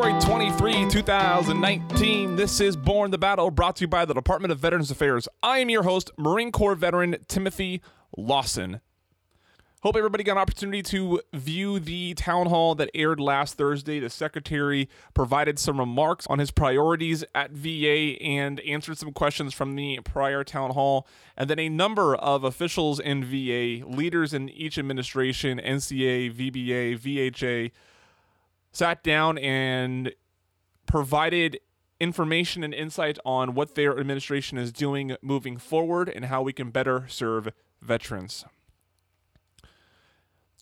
February 23, 2019. This is Borne the Battle, brought to you by the Department of Veterans Affairs. I am your host, Marine Corps veteran Timothy Lawson. Hope everybody got an opportunity to view the town hall that aired last Thursday. The secretary provided some remarks on his priorities at VA and answered some questions from the prior town hall. And then a number of officials in VA, leaders in each administration, NCA, VBA, VHA, sat down and provided information and insight on what their administration is doing moving forward and how we can better serve veterans.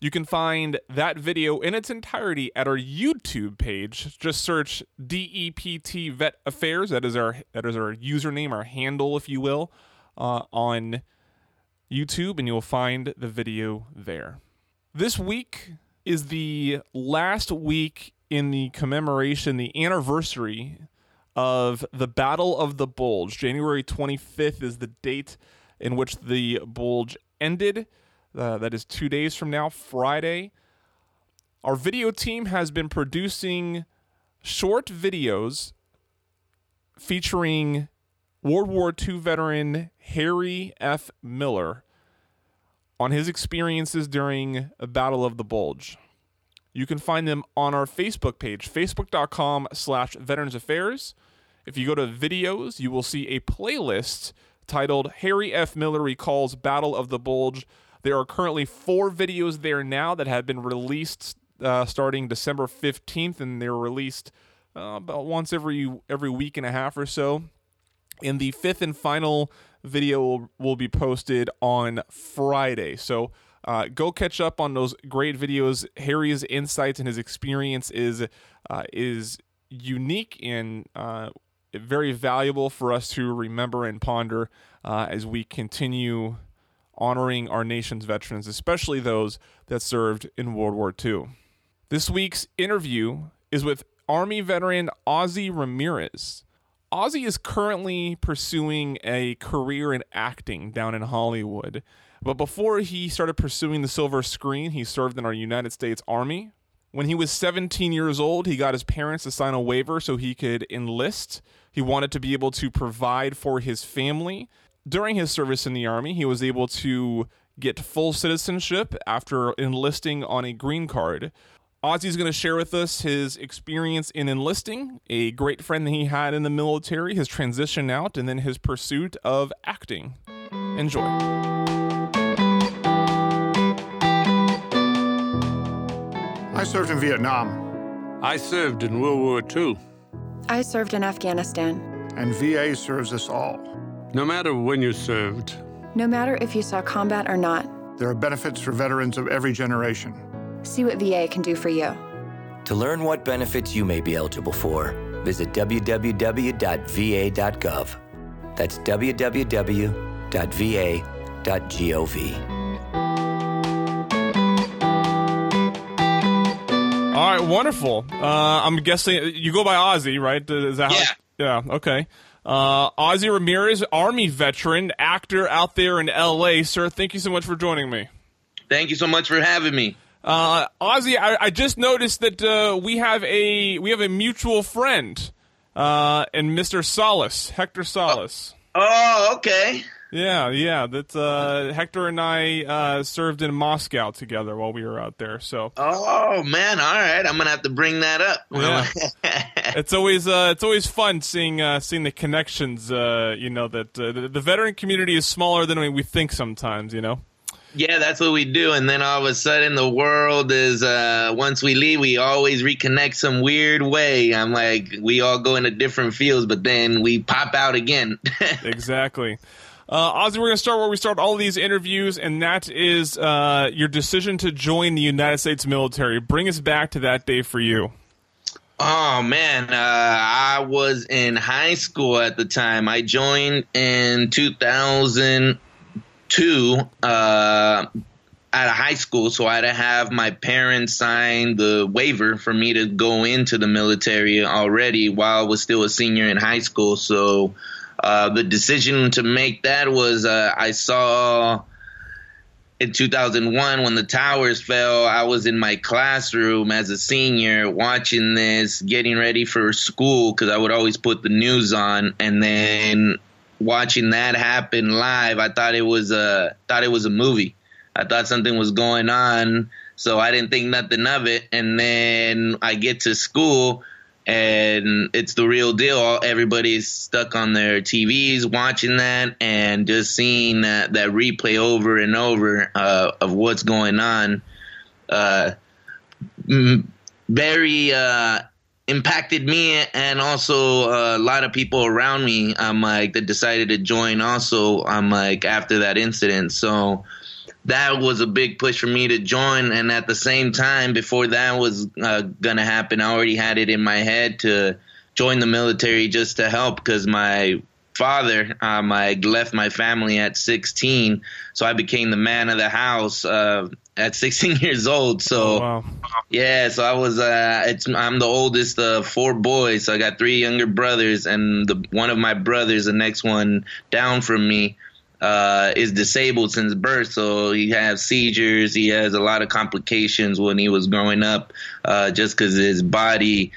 You can find that video in its entirety at our YouTube page. Just search DEPT Vet Affairs. That is our that is our username, our handle, if you will, uh, on YouTube, and you'll find the video there. This week is the last week in the commemoration, the anniversary of the Battle of the Bulge. January 25th is the date in which the Bulge ended. Uh, that is two days from now, Friday. Our video team has been producing short videos featuring World War II veteran Harry F. Miller on his experiences during the Battle of the Bulge. You can find them on our Facebook page, facebook.com slash veterans affairs. If you go to videos, you will see a playlist titled Harry F. Miller Recalls Battle of the Bulge there are currently four videos there now that have been released uh, starting December 15th, and they're released uh, about once every every week and a half or so. In the fifth and final video will, will be posted on Friday. So uh, go catch up on those great videos. Harry's insights and his experience is uh, is unique and uh, very valuable for us to remember and ponder uh, as we continue honoring our nation's veterans, especially those that served in World War II. This week's interview is with Army veteran Ozzy Ramirez. Ozzy is currently pursuing a career in acting down in Hollywood. But before he started pursuing the silver screen, he served in our United States Army. When he was 17 years old, he got his parents to sign a waiver so he could enlist. He wanted to be able to provide for his family during his service in the Army, he was able to get full citizenship after enlisting on a green card. Ozzy's going to share with us his experience in enlisting, a great friend that he had in the military, his transition out, and then his pursuit of acting. Enjoy. I served in Vietnam. I served in World War II. I served in Afghanistan. And VA serves us all. No matter when you served, No matter if you saw combat or not, There are benefits for veterans of every generation. See what VA can do for you. To learn what benefits you may be eligible for, visit www.va.gov. That's www.va.gov. All right, wonderful. Uh, I'm guessing you go by Ozzy, right? Is that how- yeah, okay. Uh, Ozzy Ramirez, Army veteran, actor out there in L.A. Sir, thank you so much for joining me. Thank you so much for having me. Uh, Ozzy, I, I just noticed that uh, we have a we have a mutual friend, uh, and Mr. Solis, Hector Solis. Oh, okay. Yeah, yeah. That uh, Hector and I uh, served in Moscow together while we were out there. So Oh man, all right. I'm gonna have to bring that up. Yeah. it's always uh, it's always fun seeing uh, seeing the connections. Uh, you know that uh, the, the veteran community is smaller than we think sometimes. You know. Yeah, that's what we do. And then all of a sudden, the world is uh, once we leave, we always reconnect some weird way. I'm like, we all go into different fields, but then we pop out again. exactly. Uh, Ozzy, we're going to start where we start all these interviews, and that is uh, your decision to join the United States military. Bring us back to that day for you. Oh man, uh, I was in high school at the time. I joined in 2002 uh, at a high school, so I had to have my parents sign the waiver for me to go into the military already while I was still a senior in high school. So uh, the decision to make that was uh, I saw in 2001 when the towers fell, I was in my classroom as a senior watching this, getting ready for school because I would always put the news on, and then watching that happen live, I thought it was a thought it was a movie. I thought something was going on, so I didn't think nothing of it. And then I get to school and it's the real deal. Everybody's stuck on their TVs watching that and just seeing that, that replay over and over uh, of what's going on. Uh, very uh, impacted me and also a lot of people around me. I'm like that decided to join. Also, I'm like after that incident, so that was a big push for me to join. And at the same time, before that was uh, gonna happen, I already had it in my head to join the military just to help because my father, um, I left my family at 16, so I became the man of the house uh, at 16 years old. So Oh, wow. yeah, so I was uh, it's I'm the oldest of four boys. So I got three younger brothers, and the one of my brothers, the next one down from me, uh, is disabled since birth. So he has seizures. He has a lot of complications when he was growing up, uh, just because his body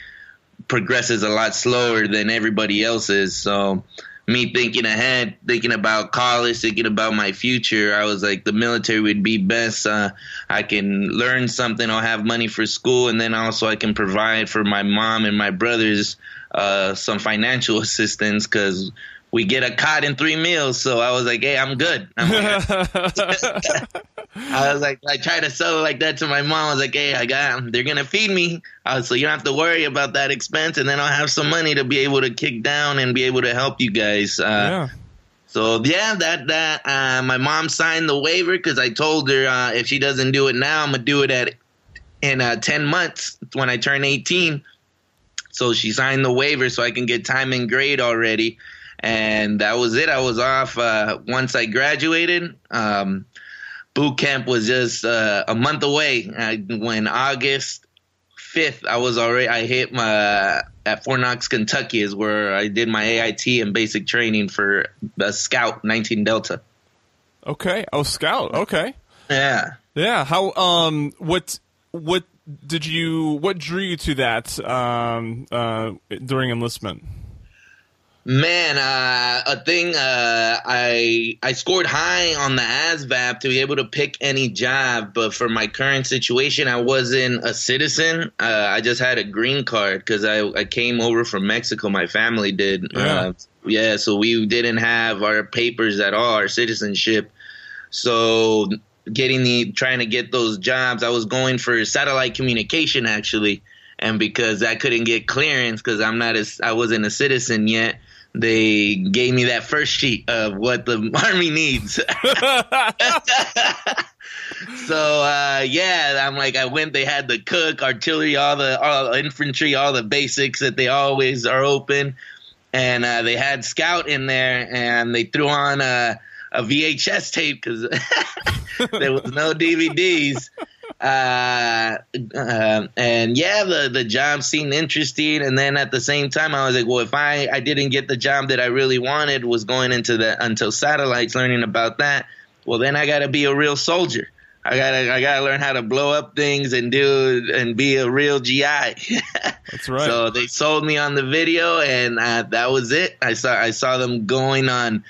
progresses a lot slower than everybody else's. So me thinking ahead, thinking about college, thinking about my future, I was like, the military would be best. Uh, I can learn something. I'll have money for school, and then also I can provide for my mom and my brothers uh, some financial assistance because we get a cot in three meals. So I was like, hey, I'm good. I'm I was like, I tried to sell it like that to my mom. I was like, hey, I got, they're gonna feed me, uh, so you don't have to worry about that expense, and then I'll have some money to be able to kick down and be able to help you guys. Uh, yeah. So yeah, that that uh, my mom signed the waiver because I told her uh, if she doesn't do it now, I'm gonna do it at in uh, ten months when I turn 18. So she signed the waiver so I can get time and grade already, and that was it. I was off uh, once I graduated. Um, boot camp was just uh, a month away. I, when August fifth, I was already. I hit my at Fort Knox, Kentucky, is where I did my AIT and basic training for the Scout 19 Delta. Okay. Oh, scout. Okay. Yeah. Yeah. How? Um. What? What did you? What drew you to that? Um. Uh. During enlistment. Man, uh, a thing. Uh, I I scored high on the ASVAB to be able to pick any job, but for my current situation, I wasn't a citizen. Uh, I just had a green card because I I came over from Mexico. My family did. Yeah. Uh, yeah. So we didn't have our papers at all, our citizenship. So getting the trying to get those jobs, I was going for satellite communication actually, and because I couldn't get clearance because I'm not as I wasn't a citizen yet they gave me that first sheet of what the army needs. so uh, yeah, I'm like I went. They had the cook, artillery, all the all infantry, all the basics that they always are open, and uh, they had scout in there, and they threw on a, a VHS tape because there was no DVDs. Uh, uh, and yeah, the the job seemed interesting. And then at the same time, I was like, well, if I I didn't get the job that I really wanted, was going into the until satellites, learning about that. Well, then I got to be a real soldier. I gotta I gotta learn how to blow up things and do and be a real GI. That's right. So they sold me on the video, and uh, that was it. I saw I saw them going on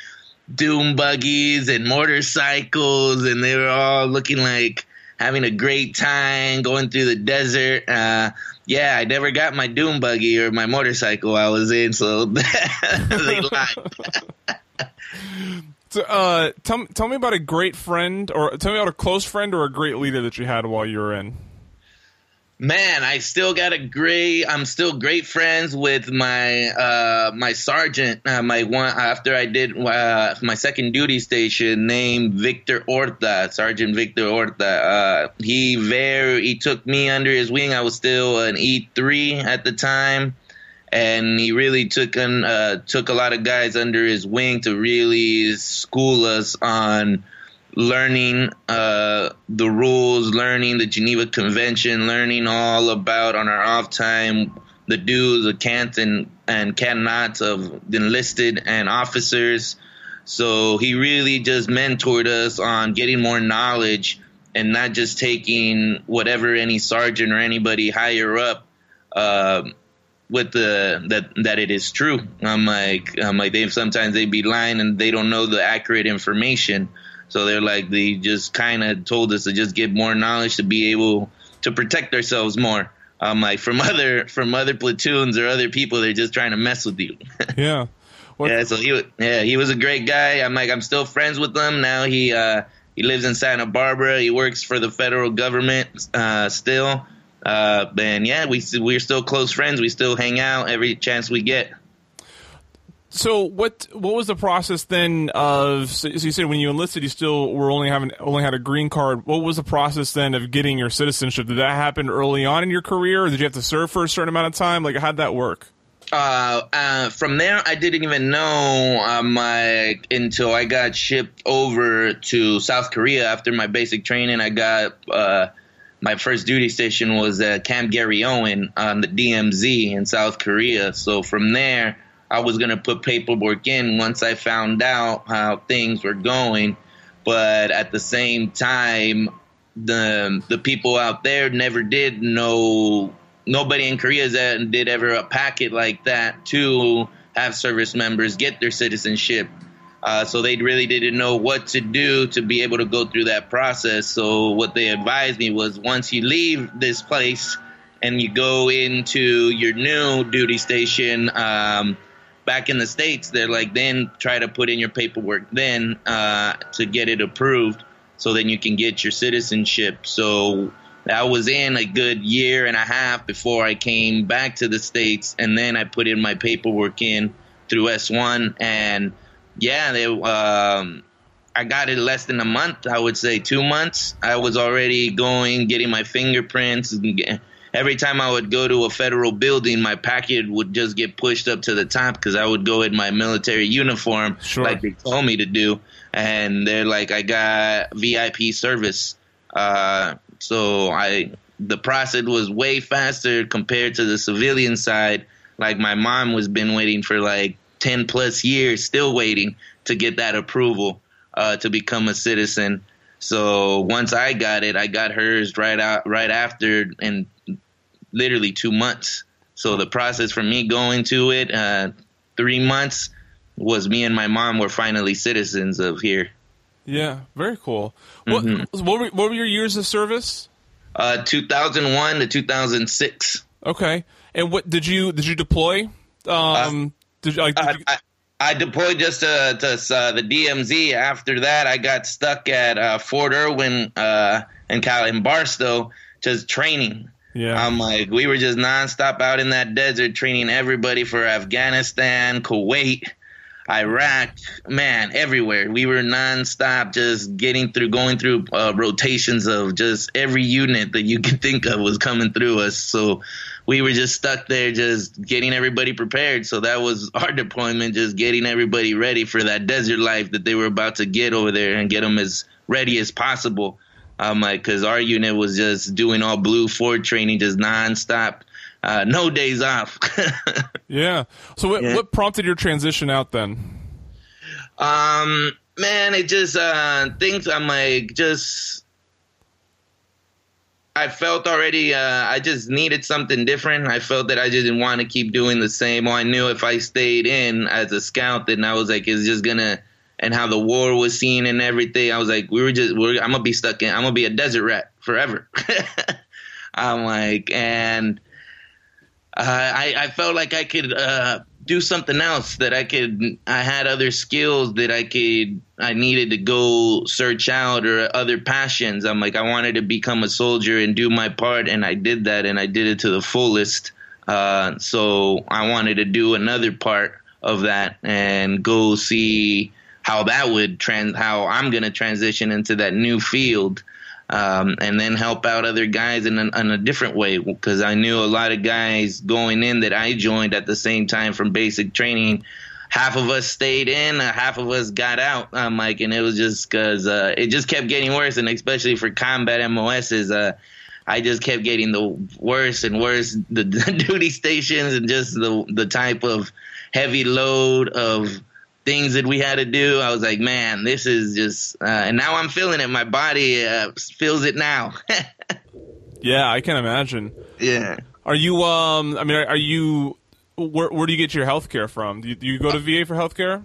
doom buggies and motorcycles, and they were all looking like having a great time going through the desert. Uh, yeah, I never got my doom buggy or my motorcycle I was in, so they lied. So, uh, tell tell me about a great friend, or tell me about a close friend or a great leader that you had while you were in. Man, I still got a great. I'm still great friends with my uh, my sergeant. Uh, my one after I did uh, my second duty station, named Victor Orta, Sergeant Victor Orta. Uh, he very he took me under his wing. I was still an E three at the time, and he really took an, uh, took a lot of guys under his wing to really school us on learning uh, the rules, learning the Geneva Convention, learning all about on our off time the do's, the can'ts, and, and cannots of the enlisted and officers. So he really just mentored us on getting more knowledge and not just taking whatever any sergeant or anybody higher up uh, with the that that it is true. I'm like I'm like they sometimes they be lying and they don't know the accurate information. So they're like they just kind of told us to just get more knowledge to be able to protect ourselves more. I'm like from other from other platoons or other people, they're just trying to mess with you. Yeah. What, yeah, so he yeah he was a great guy. I'm like I'm still friends with him now. He uh, he lives in Santa Barbara. He works for the federal government uh, still. Uh, and yeah, we we're still close friends. We still hang out every chance we get. So what what was the process then of so you said when you enlisted you still were only having only had a green card. What was the process then of getting your citizenship? Did that happen early on in your career or did you have to serve for a certain amount of time? Like how'd that work? Uh, uh, from there, I didn't even know um, my until I got shipped over to South Korea after my basic training. I got uh, my first duty station was at Camp Gary Owen on the DMZ in South Korea. So from there, I was gonna put paperwork in once I found out how things were going. But at the same time, the the people out there never did know nobody in Korea did ever a packet like that to have service members get their citizenship. Uh, so they really didn't know what to do to be able to go through that process. So what they advised me was once you leave this place and you go into your new duty station um, back in the states, they're like then try to put in your paperwork then uh, to get it approved, so then you can get your citizenship. So I was in a good year and a half before I came back to the states, and then I put in my paperwork in through S1, and yeah, they um, I got it less than a month. I would say two months. I was already going, getting my fingerprints. and Every time I would go to a federal building, my packet would just get pushed up to the top because I would go in my military uniform, Sure. like they told me to do. And they're like, I got VIP service. Uh, so I the process was way faster compared to the civilian side. Like my mom was been waiting for like ten plus years, still waiting to get that approval uh, to become a citizen. So once I got it, I got hers right out right after in literally two months. So the process for me going to it, uh, three months, was me and my mom were finally citizens of here. Yeah, very cool. What Mm-hmm. what, were, what were your years of service? Uh, 2001 to 2006. Okay. And what did you did you deploy? Um did like, did I, you- I, I deployed just to, to uh, the DMZ. After that, I got stuck at uh, Fort Irwin uh, in Cal in Barstow, just training. Yeah. I'm like, we were just nonstop out in that desert training everybody for Afghanistan, Kuwait, Iraq, man, everywhere. We were nonstop just getting through, going through uh, rotations of just every unit that you could think of was coming through us. So we were just stuck there, just getting everybody prepared. So that was our deployment, just getting everybody ready for that desert life that they were about to get over there and get them as ready as possible. Um, like, cause our unit was just doing all BLUFOR training, just nonstop, uh, no days off. yeah. So what Yeah. what prompted your transition out then? um, man, it just, uh, things I'm like, just, I felt already, uh, I just needed something different. I felt that I just didn't want to keep doing the same. Well, I knew if I stayed in as a scout, then I was like, it's just gonna, and how the war was seen and everything. I was like, we were just, we're, I'm gonna be stuck in, I'm gonna be a desert rat forever. I'm like, and I, I felt like I could uh, do something else that I could. I had other skills that I could. I needed to go search out or other passions. I'm like I wanted to become a soldier and do my part, and I did that, and I did it to the fullest. Uh, so I wanted to do another part of that and go see how that would trans how I'm going to transition into that new field um, and then help out other guys in, an, in a different way because I knew a lot of guys going in that I joined at the same time from basic training. Half of us stayed in, uh, half of us got out. I'm like, and it was just because uh, it just kept getting worse, and especially for combat MOSs, uh, I just kept getting the worse and worse. The, the duty stations and just the the type of heavy load of things that we had to do. I was like, man, this is just, uh, and now I'm feeling it. My body uh, feels it now. Yeah, I can imagine. yeah. Are you? Um, I mean, are, are you? Where, where do you get your health care from? Do you, do you go to VA for health care?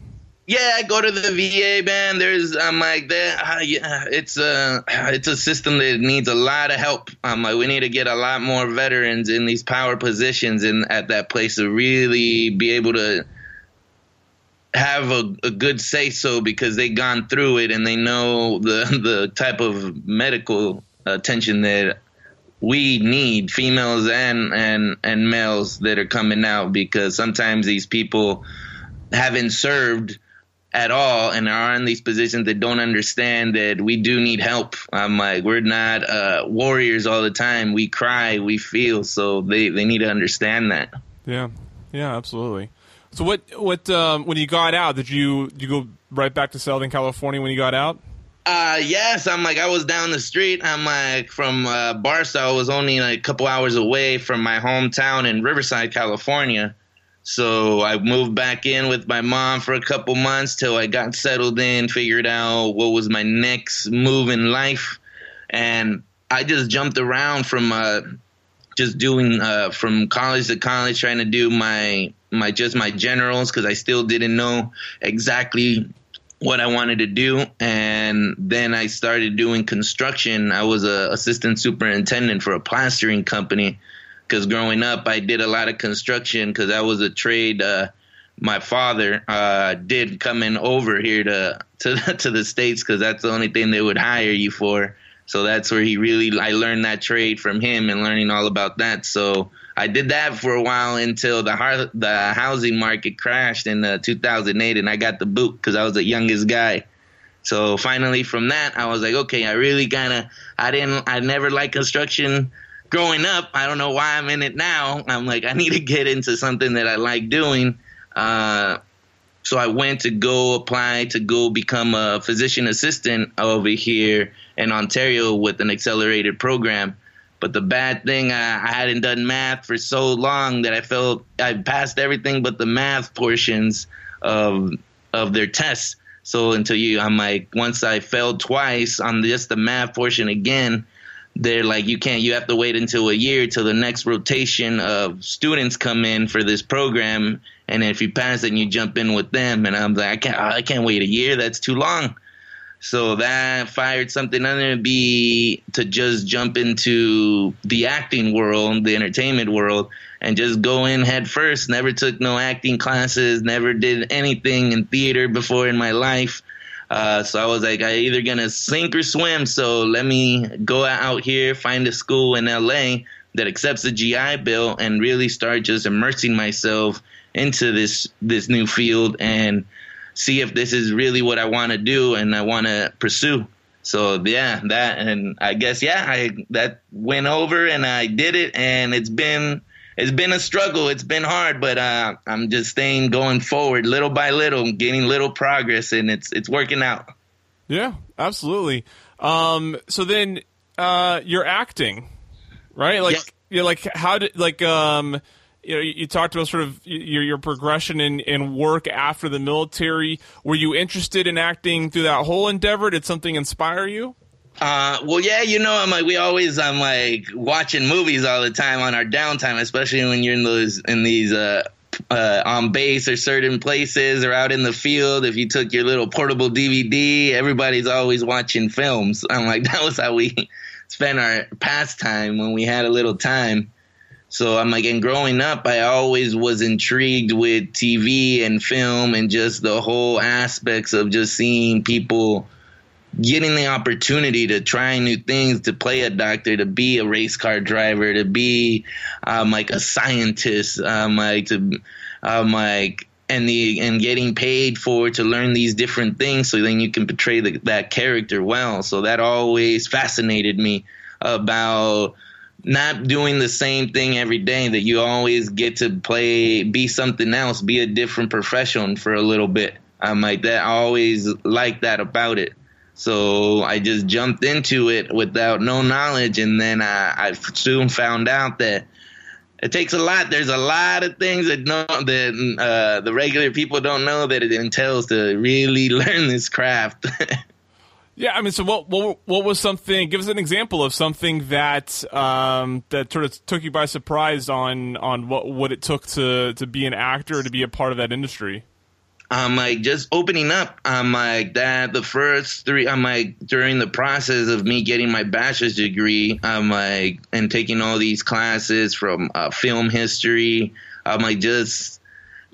Yeah, I go to the VA, man. There's, I'm like, that. Uh, yeah, it's a, it's a system that needs a lot of help. I'm like, we need to get a lot more veterans in these power positions and at that place to really be able to have a, a good say so because they've gone through it and they know the the type of medical attention that we need females and and and males that are coming out because sometimes these people haven't served at all and are in these positions that don't understand that we do need help. I'm like, we're not uh, warriors all the time. We cry, we feel, so they, they need to understand that. Yeah, yeah, absolutely. So what? What? Um, when you got out, did you did you go right back to Southern California when you got out? Uh, yes, I'm like, I was down the street. I'm like, from uh, Barstow, I was only like a couple hours away from my hometown in Riverside, California. So I moved back in with my mom for a couple months till I got settled in, figured out what was my next move in life. And I just jumped around from uh, just doing uh, from college to college, trying to do my my just my generals because I still didn't know exactly what I wanted to do. And then I started doing construction. I was a assistant superintendent for a plastering company because growing up I did a lot of construction because that was a trade. Uh, my father uh, did coming over here to to to the states because that's the only thing they would hire you for. So that's where he really I learned that trade from him and learning all about that. So I did that for a while until the har- the housing market crashed in uh, 2008, and I got the boot because I was the youngest guy. So finally, from that, I was like, okay, I really kind of I didn't. I never liked construction growing up. I don't know why I'm in it now. I'm like, I need to get into something that I like doing. Uh, so I went to go apply to go become a physician assistant over here in Ontario with an accelerated program. But the bad thing, I, I hadn't done math for so long that I felt I passed everything but the math portions of of their tests. So until you, I'm like, once I failed twice on just the math portion again, they're like, you can't. You have to wait until a year till the next rotation of students come in for this program, and if you pass it, you jump in with them. And I'm like, I can't. I can't wait a year. That's too long. So that fired something under be to just jump into the acting world, the entertainment world, and just go in head first. Never took no acting classes, never did anything in theater before in my life. Uh, so I was like, I either gonna sink or swim. So let me go out here, find a school in LA that accepts the GI Bill, and really start just immersing myself into this this new field and see if this is really what I want to do and I want to pursue. So yeah, that and I guess yeah, I that went over and I did it, and it's been it's been a struggle. It's been hard, but uh, I'm just staying going forward, little by little, getting little progress, and it's it's working out. Yeah, absolutely. Um, so then uh, you're acting, right? Like, Yeah. you like how did like um, you know, you talked about sort of your your progression in, in work after the military. Were you interested in acting through that whole endeavor? Did something inspire you? Uh, well, yeah, you know, I'm like, we always, I'm like watching movies all the time on our downtime, especially when you're in those, in these, uh, uh, on base or certain places or out in the field. If you took your little portable DVD, everybody's always watching films. I'm like, that was how we spent our pastime when we had a little time. So I'm like, and growing up, I always was intrigued with TV and film and just the whole aspects of just seeing people getting the opportunity to try new things, to play a doctor, to be a race car driver, to be um, like a scientist, um, like to, um, like and the and getting paid for to learn these different things, so then you can portray the, that character well. So that always fascinated me about not doing the same thing every day that you always get to play be something else be a different profession for a little bit i'm like that i always like that about it so i just jumped into it without no knowledge and then i, I soon found out that it takes a lot. There's a lot of things that no that uh, the regular people don't know that it entails to really learn this craft. Yeah, I mean, so what, what what was something? Give us an example of something that um, that sort of took you by surprise on on what what it took to to be an actor to be a part of that industry. I'm like just opening up. I'm like that. The first three. I'm like during the process of me getting my bachelor's degree. I'm like and taking all these classes from uh, film history. I'm like just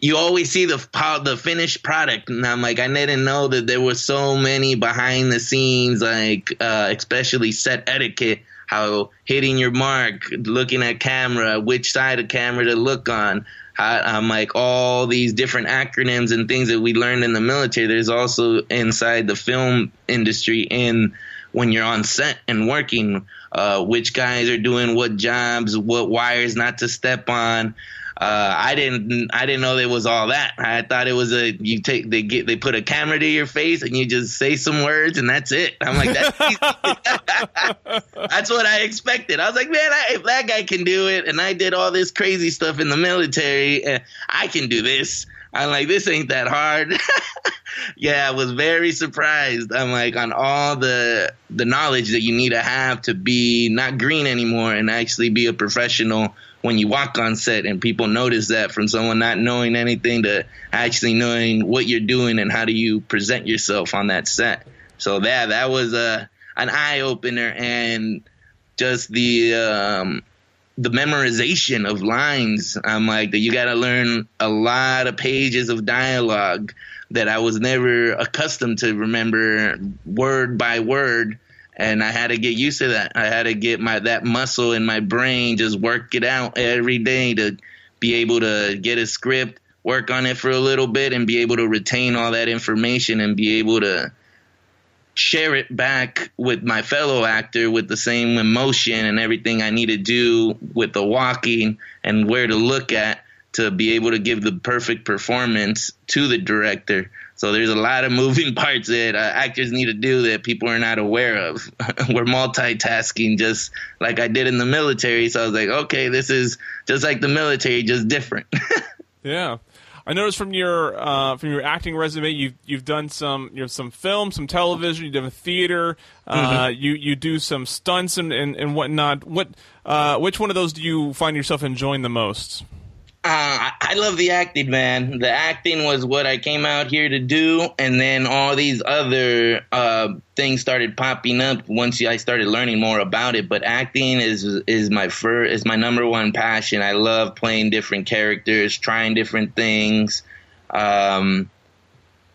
you always see the the finished product, and I'm like, I didn't know that there were so many behind the scenes, like uh, especially set etiquette, how hitting your mark, looking at camera, which side of camera to look on. I'm like all these different acronyms and things that we learned in the military. There's also inside the film industry and when you're on set and working, uh, which guys are doing what jobs, what wires not to step on. Uh, I didn't I didn't know there was all that. I thought it was a you take they get they put a camera to your face and you just say some words and that's it. I'm like that's that's what I expected. I was like, man, I, if that guy can do it, and I did all this crazy stuff in the military, uh, I can do this. I'm like, this ain't that hard. yeah, I was very surprised. I'm like on all the the knowledge that you need to have to be not green anymore and actually be a professional when you walk on set and people notice that from someone not knowing anything to actually knowing what you're doing and how do you present yourself on that set. So that that was a an eye opener and just the um, the memorization of lines. I'm like that you got to learn a lot of pages of dialogue that I was never accustomed to remember word by word and I had to get used to that. I had to get my that muscle in my brain just work it out every day to be able to get a script, work on it for a little bit, and be able to retain all that information and be able to share it back with my fellow actor with the same emotion and everything I need to do with the walking and where to look at to be able to give the perfect performance to the director. So there's a lot of moving parts that uh, actors need to do that people are not aware of. We're multitasking just like I did in the military. So I was like, okay, this is just like the military, just different. yeah. I noticed from your uh, from your acting resume, you've you've done some you know some film, some television, you've done theater, uh, mm-hmm. you you do some stunts and, and, and whatnot. What uh, which one of those do you find yourself enjoying the most? Uh, I love the acting, man. The acting was what I came out here to do, and then all these other uh, things started popping up once I started learning more about it. But acting is is my first, is my number one passion. I love playing different characters, trying different things. Um,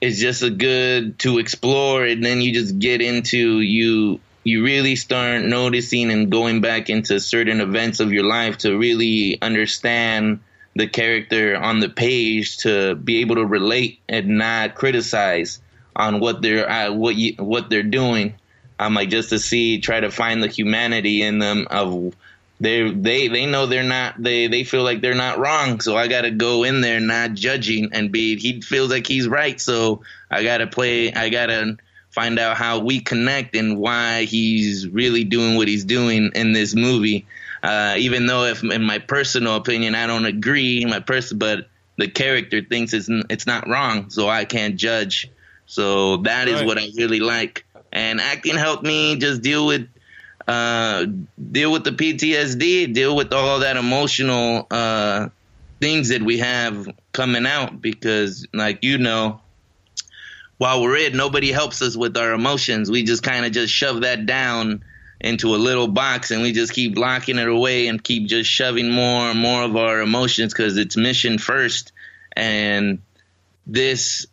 it's just a good to explore, and then you just get into you. You really start noticing and going back into certain events of your life to really understand the character on the page to be able to relate and not criticize on what they're uh, what you, what they're doing. I'm like just to see try to find the humanity in them of they they they know they're not they they feel like they're not wrong. So i gotta go in there not judging and be he feels like he's right. So i gotta play i gotta find out how we connect and why he's really doing what he's doing in this movie uh, even though if in my personal opinion I don't agree, my person, but the character thinks it's it's not wrong, so I can't judge. So that is right. what I really like, and acting helped me just deal with uh, deal with the PTSD, deal with all that emotional uh, things that we have coming out because, like you know, while we're in, nobody helps us with our emotions. We just kind of just shove that down into a little box and we just keep locking it away and keep just shoving more and more of our emotions because it's mission first. And this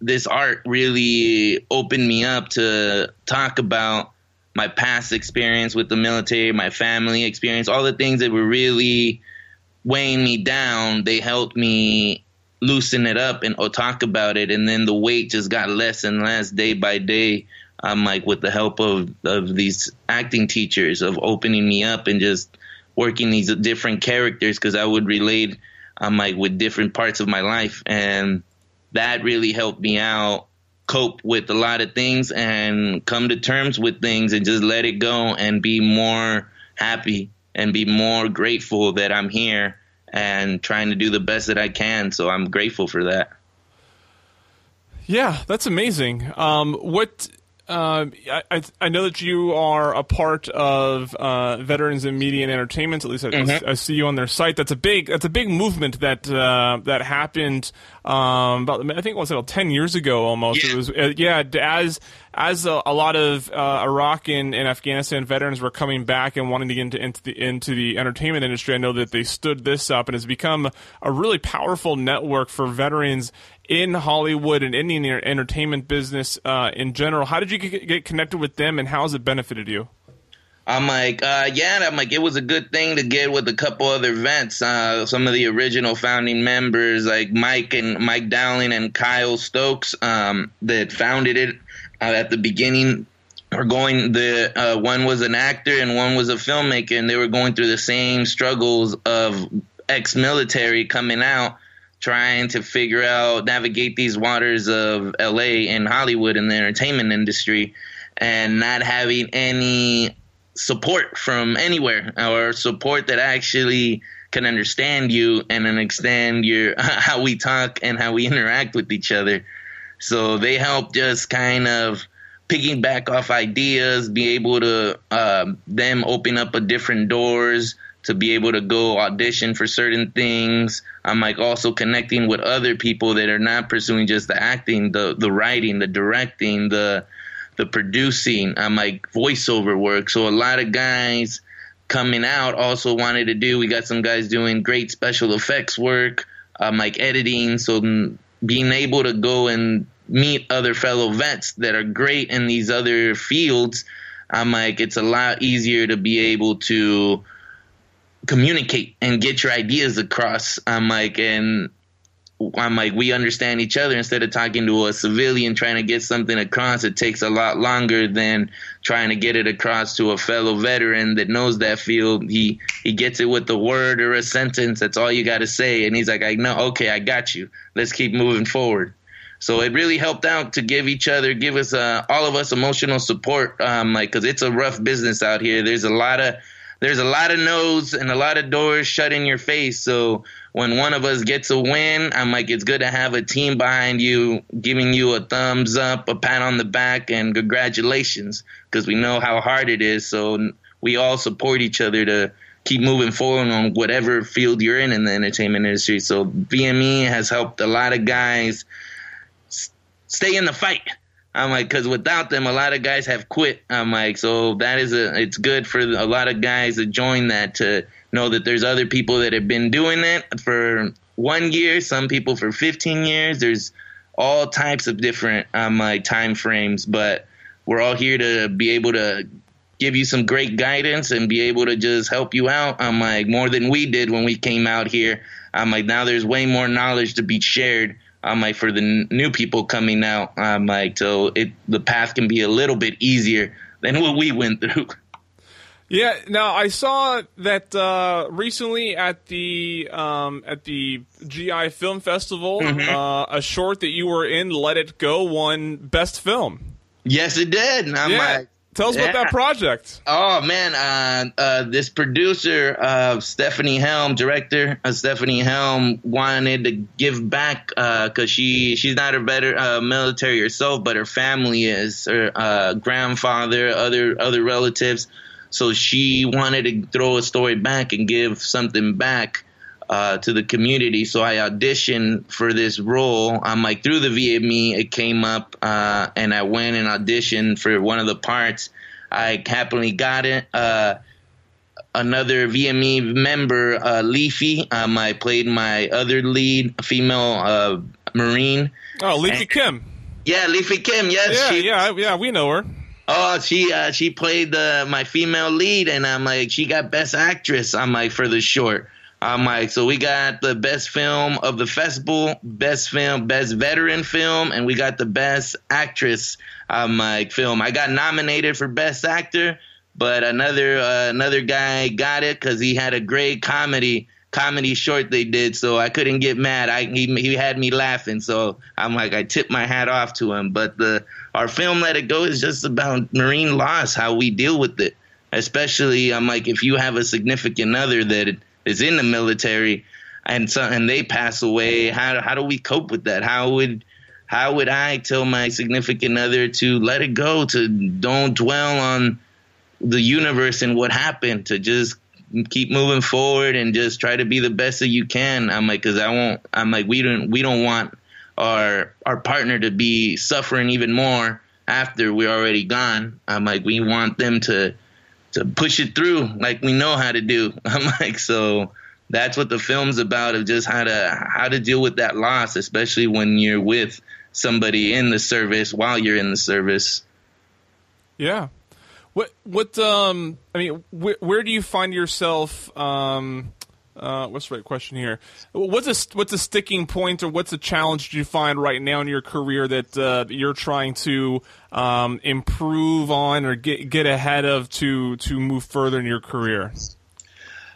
this art really opened me up to talk about my past experience with the military my family experience all the things that were really weighing me down. They helped me loosen it up and or talk about it. And then the weight just got less and less day by day um, like with the help of, of these acting teachers of opening me up and just working these different characters because I would relate um, like with different parts of my life and that really helped me out cope with a lot of things and come to terms with things and just let it go and be more happy and be more grateful that I'm here and trying to do the best that I can. So I'm grateful for that. Yeah, that's amazing. Um, what um, I, I know that you are a part of uh, Veterans in Media and Entertainment. At least I, mm-hmm. I, see you on their site. That's a big that's a big movement that uh, that happened um, about I think it was about ten years ago almost. Yeah. It was uh, yeah as as a, a lot of uh, Iraq and, and, Afghanistan veterans were coming back and wanting to get into, into the into the entertainment industry. I know that they stood this up and has become a really powerful network for veterans in Hollywood and in the entertainment business uh, in general. How did you get connected with them, and how has it benefited you? I'm like, uh, yeah, I'm like, it was a good thing to get with a couple other vets. Uh, some of the original founding members, like Mike and Mike Dowling and Kyle Stokes, um, that founded it uh, at the beginning. Are going the uh, one was an actor and one was a filmmaker, and they were going through the same struggles of ex-military coming out trying to figure out navigate these waters of LA and Hollywood and the entertainment industry and not having any support from anywhere or support that actually can understand you and understand your how we talk and how we interact with each other. So they help just kind of picking back off ideas, be able to uh, them open up a different doors to be able to go audition for certain things. I'm like also connecting with other people that are not pursuing just the acting, the the writing, the directing, the the producing. I'm like voiceover work. So a lot of guys coming out also wanted to do. We got some guys doing great special effects work. I'm like editing. So mm, being able to go and meet other fellow vets that are great in these other fields. I'm like, it's a lot easier to be able to communicate and get your ideas across. I'm like, and I'm like, we understand each other instead of talking to a civilian trying to get something across. It takes a lot longer than trying to get it across to a fellow veteran that knows that field. He he gets it with a word or a sentence. That's all you got to say, and he's like, I know, okay, I got you. Let's keep moving forward. So it really helped out to give each other, give us uh, all of us emotional support, um, like because it's a rough business out here. There's a lot of there's a lot of no's and a lot of doors shut in your face. So when one of us gets a win, I'm like, it's good to have a team behind you, giving you a thumbs up, a pat on the back, and congratulations, because we know how hard it is. So we all support each other to keep moving forward on whatever field you're in in the entertainment industry. So VME has helped a lot of guys stay in the fight I'm like, because without them, a lot of guys have quit. I'm like, so that is a, it's good for a lot of guys to join that to know that there's other people that have been doing it for one year, some people for 15 years. There's all types of different, um, like time frames, but we're all here to be able to give you some great guidance and be able to just help you out. I'm like, more than we did when we came out here. I'm like, now there's way more knowledge to be shared I'm like for the n- new people coming out, I'm like so it the path can be a little bit easier than what we went through. Yeah. Now I saw that uh, recently at the um, at the GI Film Festival, mm-hmm. uh, a short that you were in, "Let It Go," won Best Film. Yes, it did. And I'm yeah. like, Tell us yeah. about that project. Oh man, uh, uh, this producer, uh, Stephanie Helm, director uh, Stephanie Helm, wanted to give back because uh, she she's not a better uh, military herself, but her family is her grandfather, other other relatives. So she wanted to throw a story back and give something back uh, to the community. So I auditioned for this role. I'm like through the VME, it came up, uh, and I went and auditioned for one of the parts. I happily got it. Uh, another VME member, uh, Leafy, um, I played my other lead, female uh, Marine. Oh, Leafy and, Kim. Yeah, Leafy Kim. Yes. Yeah, she, yeah, yeah. We know her. Oh, she uh, she played the my female lead, and I'm like, she got best actress. I'm like for the short. I'm like, so we got the best film of the festival, best film, best veteran film, and we got the best actress. I'm like, film. I got nominated for best actor, but another uh, another guy got it because he had a great comedy comedy short they did, so I couldn't get mad. I he, he had me laughing, so I'm like, I tip my hat off to him. But the our film Let It Go is just about marine loss, how we deal with it especially I'm like if you have a significant other that is in the military and so and they pass away, how how do we cope with that? How would how would I tell my significant other to let it go, to don't dwell on the universe and what happened, to just keep moving forward and just try to be the best that you can. I'm like, cause I won't, I'm like, we don't, we don't want our, our partner to be suffering even more after we're already gone. I'm like, we want them to, to push it through like we know how to do. I'm like, so that's what the film's about of just how to, how to deal with that loss, especially when you're with somebody in the service while you're in the service. Yeah. What what um I mean wh- where do you find yourself um uh, what's the right question here? What's a what's a sticking point or what's a challenge do you find right now in your career that uh, you're trying to um, improve on or get get ahead of to to move further in your career?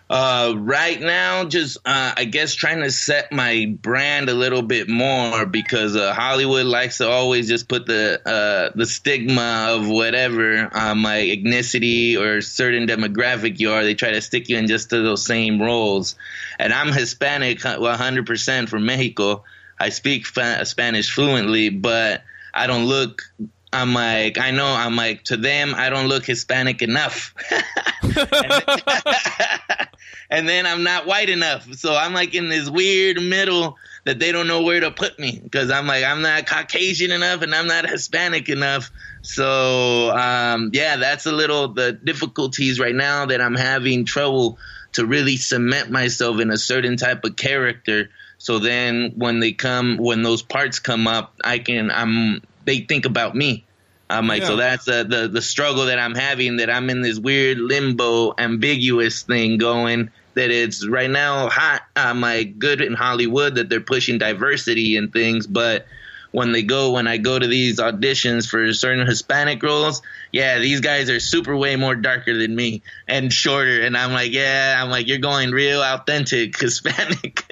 Uh, right now, just uh, I guess trying to set my brand a little bit more because uh, Hollywood likes to always just put the uh, the stigma of whatever on my ethnicity or certain demographic you are. They try to stick you in just to those same roles. And I'm Hispanic, 100% from Mexico. I speak Spanish fluently, but I don't look I'm like, I know, I'm like, to them, I don't look Hispanic enough. and, then I'm not white enough. So I'm like in this weird middle that they don't know where to put me because I'm like, I'm not Caucasian enough and I'm not Hispanic enough. So, um, yeah, that's a little the difficulties right now that I'm having trouble to really cement myself in a certain type of character. So then when they come, when those parts come up, I can, I'm, they think about me. I'm like, yeah. so that's uh, the the struggle that I'm having. That I'm in this weird limbo, ambiguous thing going. That it's right now hot. I'm like good in Hollywood that they're pushing diversity and things, but when they go when I go to these auditions for certain Hispanic roles, yeah, these guys are super way more darker than me and shorter, and I'm like, yeah, I'm like, you're going real authentic Hispanic.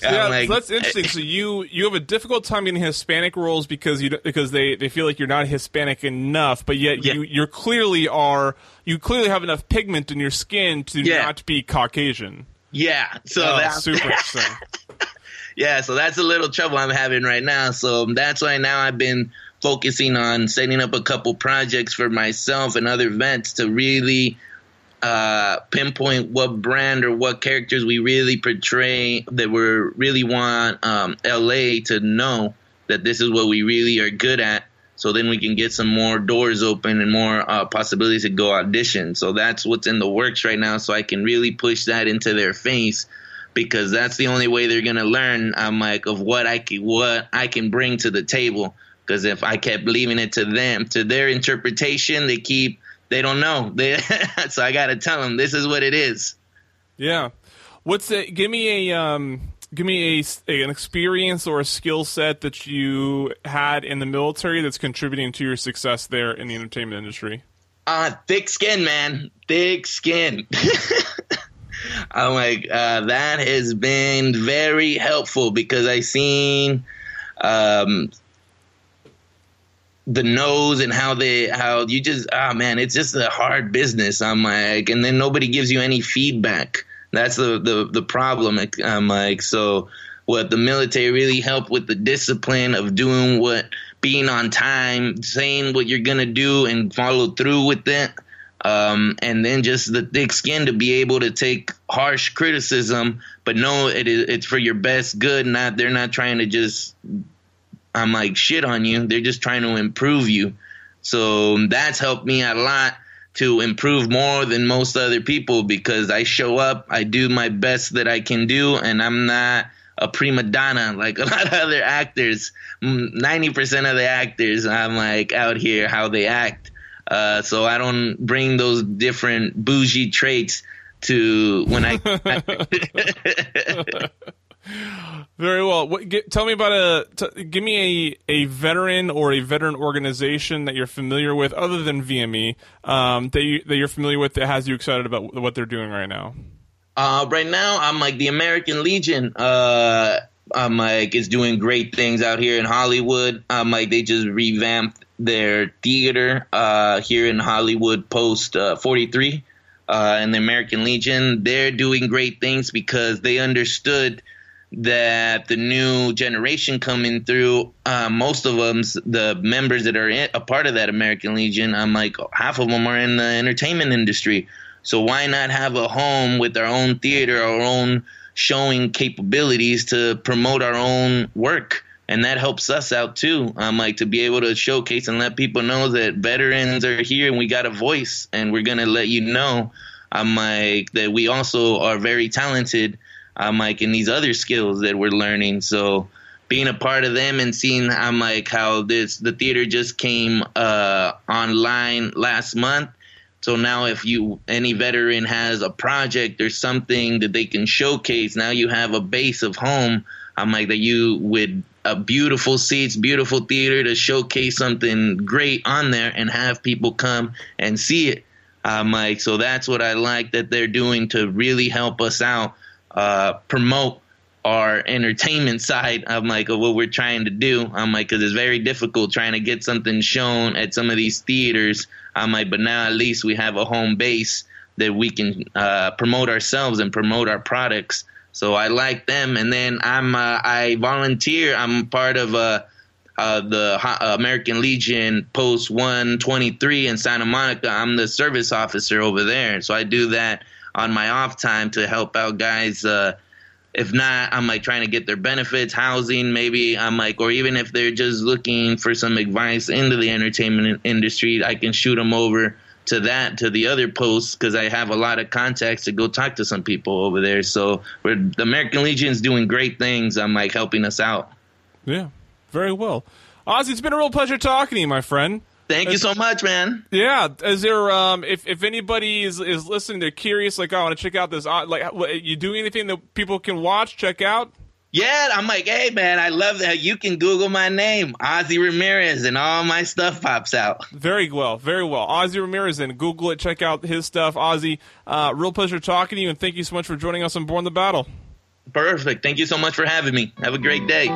So yeah, like, that's interesting. So you you have a difficult time getting Hispanic roles because you because they, they feel like you're not Hispanic enough, but yet yeah. you you clearly are you clearly have enough pigment in your skin to yeah. not be Caucasian. Yeah, so oh, that's super interesting. yeah, so that's a little trouble I'm having right now. So that's why now I've been focusing on setting up a couple projects for myself and other vets to really uh, pinpoint what brand or what characters we really portray that we really want um, LA to know that this is what we really are good at. So then we can get some more doors open and more uh, possibilities to go audition. So that's what's in the works right now. So I can really push that into their face because that's the only way they're gonna learn. I'm like of what I can what I can bring to the table. Because if I kept leaving it to them to their interpretation, they keep they don't know. They, so I got to tell them this is what it is. Yeah. What's it? Give me a um, give me a, a an experience or a skill set that you had in the military that's contributing to your success there in the entertainment industry. Uh, thick skin, man. Thick skin. I'm like, uh, that has been very helpful because I've seen um, the nose and how they how you just ah man it's just a hard business. I'm like and then nobody gives you any feedback. That's the the, the problem. I'm like so what the military really helped with the discipline of doing what being on time saying what you're gonna do and follow through with it. Um, and then just the thick skin to be able to take harsh criticism but know it is it's for your best good not they're not trying to just I'm like shit on you. They're just trying to improve you. So that's helped me a lot to improve more than most other people because I show up, I do my best that I can do, and I'm not a prima donna like a lot of other actors. 90% of the actors, I'm like out here how they act. Uh, so I don't bring those different bougie traits to when I. Tell me about a. T- give me a, a veteran or a veteran organization that you're familiar with, other than VME, um, that you that you're familiar with that has you excited about what they're doing right now. Uh, right now, I'm like the American Legion. Uh, I'm like is doing great things out here in Hollywood. I'm like they just revamped their theater uh, here in Hollywood Post uh, 43 uh, and the American Legion. They're doing great things because they understood that the new generation coming through, uh, most of them, the members that are in, a part of that American Legion, I'm like, half of them are in the entertainment industry. So why not have a home with our own theater, our own showing capabilities to promote our own work? And that helps us out too. I'm like to be able to showcase and let people know that veterans are here and we got a voice and we're gonna let you know. I'm like that we also are very talented. I'm like in these other skills that we're learning. So being a part of them and seeing I'm like how this the theater just came uh, online last month so now if you any veteran has a project or something that they can showcase, now you have a base of home. I'm like that you with a beautiful seats, beautiful theater to showcase something great on there and have people come and see it. I'm like, so that's what I like that they're doing to really help us out, uh, promote our entertainment side. I'm like, of what we're trying to do. I'm like, because it's very difficult trying to get something shown at some of these theaters. I'm like, but now at least we have a home base that we can uh, promote ourselves and promote our products. So I like them, and then I'm uh, I volunteer. I'm part of uh, uh, the American Legion Post 123 in Santa Monica. I'm the service officer over there, so I do that on my off time to help out guys. Uh, if not, I'm like trying to get their benefits, housing, maybe I'm like, or even if they're just looking for some advice into the entertainment industry, I can shoot them over to that to the other posts because I have a lot of contacts to go talk to some people over there. So the American Legion is doing great things. I'm like helping us out. Yeah, very well. Ozzy, it's been a real pleasure talking to you, my friend. Thank you so much, man. Yeah, is there um if if anybody is is listening, they're curious, like I want to check out this. Uh, like, you do anything that people can watch, check out? Yeah, I'm like, hey man, I love that you can Google my name, Ozzy Ramirez, and all my stuff pops out. Very well, very well. Ozzy Ramirez, and Google it, check out his stuff. Ozzy, uh, real pleasure talking to you, and thank you so much for joining us on Borne the Battle. Perfect. Thank you so much for having me. Have a great day.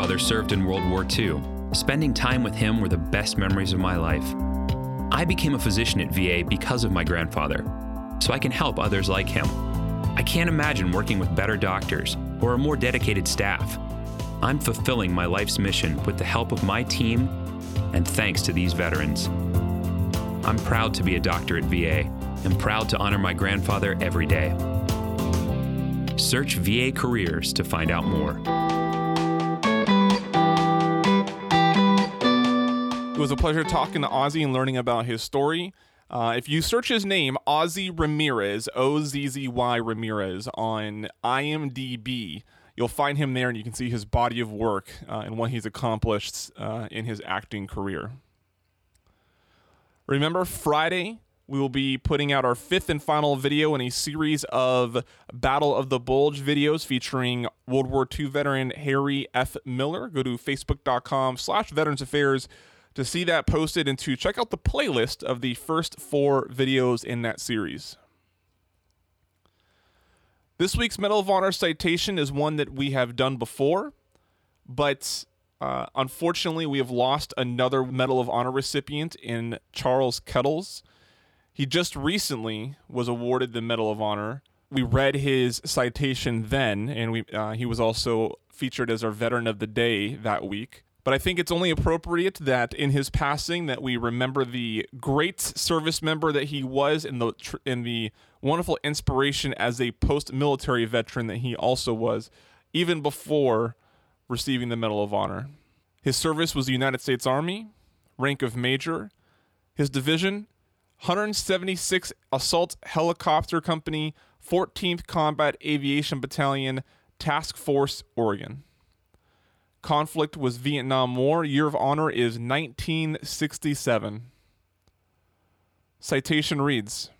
Grandfather served in World War II. Spending time with him were the best memories of my life. I became a physician at VA because of my grandfather so I can help others like him. I can't imagine working with better doctors or a more dedicated staff. I'm fulfilling my life's mission with the help of my team and thanks to these veterans. I'm proud to be a doctor at VA and proud to honor my grandfather every day. Search VA Careers to find out more. It was a pleasure talking to Ozzy and learning about his story. Uh, if you search his name, Ozzy Ramirez, O Z Z Y Ramirez, on IMDb, you'll find him there and you can see his body of work uh, and what he's accomplished uh, in his acting career. Remember, Friday, we will be putting out our fifth and final video in a series of Battle of the Bulge videos featuring World War II veteran Harry F. Miller. Go to facebook.com slash veterans affairs to see that posted and to check out the playlist of the first four videos in that series. This week's Medal of Honor citation is one that we have done before, but uh, unfortunately, we have lost another Medal of Honor recipient in Charles Kettles. He just recently was awarded the Medal of Honor. We read his citation then, and we uh, he was also featured as our Veteran of the Day that week. But I think it's only appropriate that in his passing that we remember the great service member that he was and the in the wonderful inspiration as a post-military veteran that he also was even before receiving the Medal of Honor. His service was the United States Army, rank of major. His division 176th Assault Helicopter Company, 14th Combat Aviation Battalion, Task Force, Oregon. Conflict was Vietnam War. Year of honor is 1967. Citation reads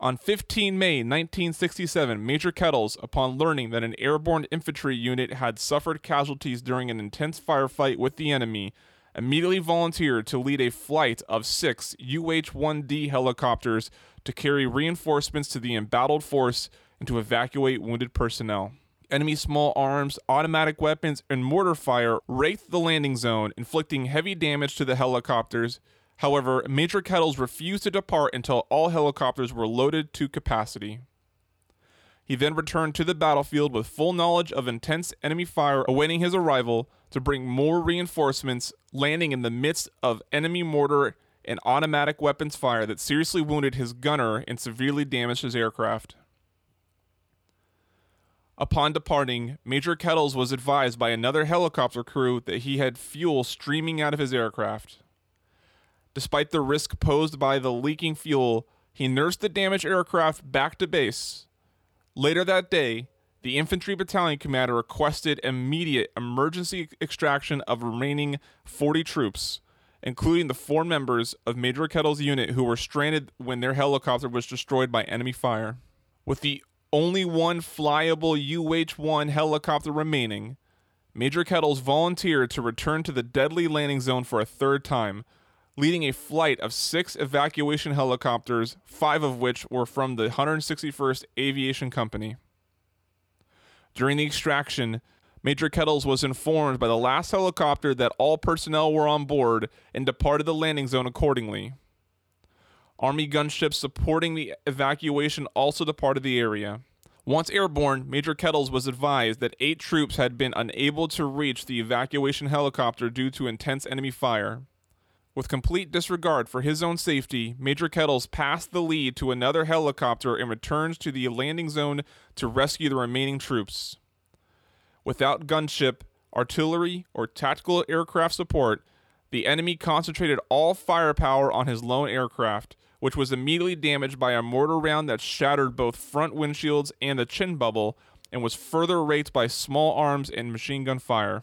On 15 May 1967, Major Kettles, upon learning that an airborne infantry unit had suffered casualties during an intense firefight with the enemy, immediately volunteered to lead a flight of six UH 1D helicopters to carry reinforcements to the embattled force and to evacuate wounded personnel. Enemy small arms, automatic weapons, and mortar fire raked the landing zone, inflicting heavy damage to the helicopters. However, Major Kettles refused to depart until all helicopters were loaded to capacity. He then returned to the battlefield with full knowledge of intense enemy fire awaiting his arrival to bring more reinforcements, landing in the midst of enemy mortar and automatic weapons fire that seriously wounded his gunner and severely damaged his aircraft. Upon departing, Major Kettles was advised by another helicopter crew that he had fuel streaming out of his aircraft. Despite the risk posed by the leaking fuel, he nursed the damaged aircraft back to base. Later that day, the infantry battalion commander requested immediate emergency extraction of remaining 40 troops, including the four members of Major Kettle's unit who were stranded when their helicopter was destroyed by enemy fire. With the only one flyable UH 1 helicopter remaining, Major Kettles volunteered to return to the deadly landing zone for a third time, leading a flight of six evacuation helicopters, five of which were from the 161st Aviation Company. During the extraction, Major Kettles was informed by the last helicopter that all personnel were on board and departed the landing zone accordingly. Army gunships supporting the evacuation also departed the area. Once airborne, Major Kettles was advised that eight troops had been unable to reach the evacuation helicopter due to intense enemy fire. With complete disregard for his own safety, Major Kettles passed the lead to another helicopter and returned to the landing zone to rescue the remaining troops. Without gunship, artillery, or tactical aircraft support, the enemy concentrated all firepower on his lone aircraft, which was immediately damaged by a mortar round that shattered both front windshields and the chin bubble and was further raked by small arms and machine gun fire.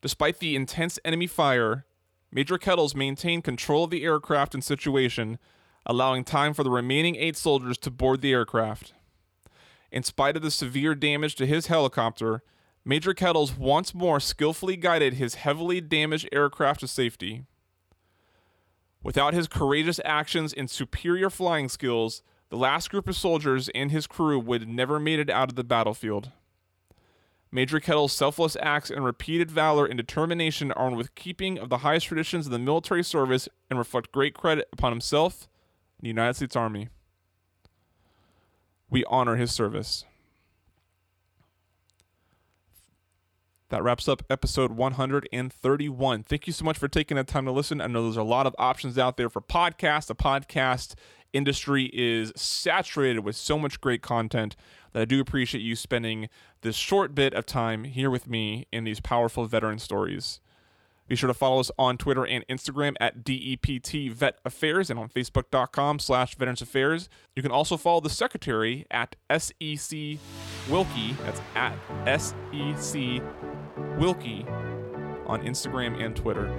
Despite the intense enemy fire, Major Kettles maintained control of the aircraft and situation, allowing time for the remaining eight soldiers to board the aircraft. In spite of the severe damage to his helicopter, Major Kettles once more skillfully guided his heavily damaged aircraft to safety. Without his courageous actions and superior flying skills, the last group of soldiers and his crew would have never made it out of the battlefield. Major Kettle's selfless acts and repeated valor and determination are with keeping of the highest traditions of the military service and reflect great credit upon himself and the United States Army. We honor his service. That wraps up episode 131. Thank you so much for taking the time to listen. I know there's a lot of options out there for podcasts. The podcast industry is saturated with so much great content that I do appreciate you spending this short bit of time here with me in these powerful veteran stories. Be sure to follow us on Twitter and Instagram at DEPT Vet Affairs and on Facebook.com slash Veterans Affairs. You can also follow the Secretary at SEC Wilkie. That's at SEC Wilkie on Instagram and Twitter.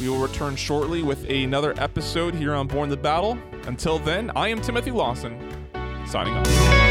We will return shortly with another episode here on Borne the Battle. Until then, I am Timothy Lawson, signing off.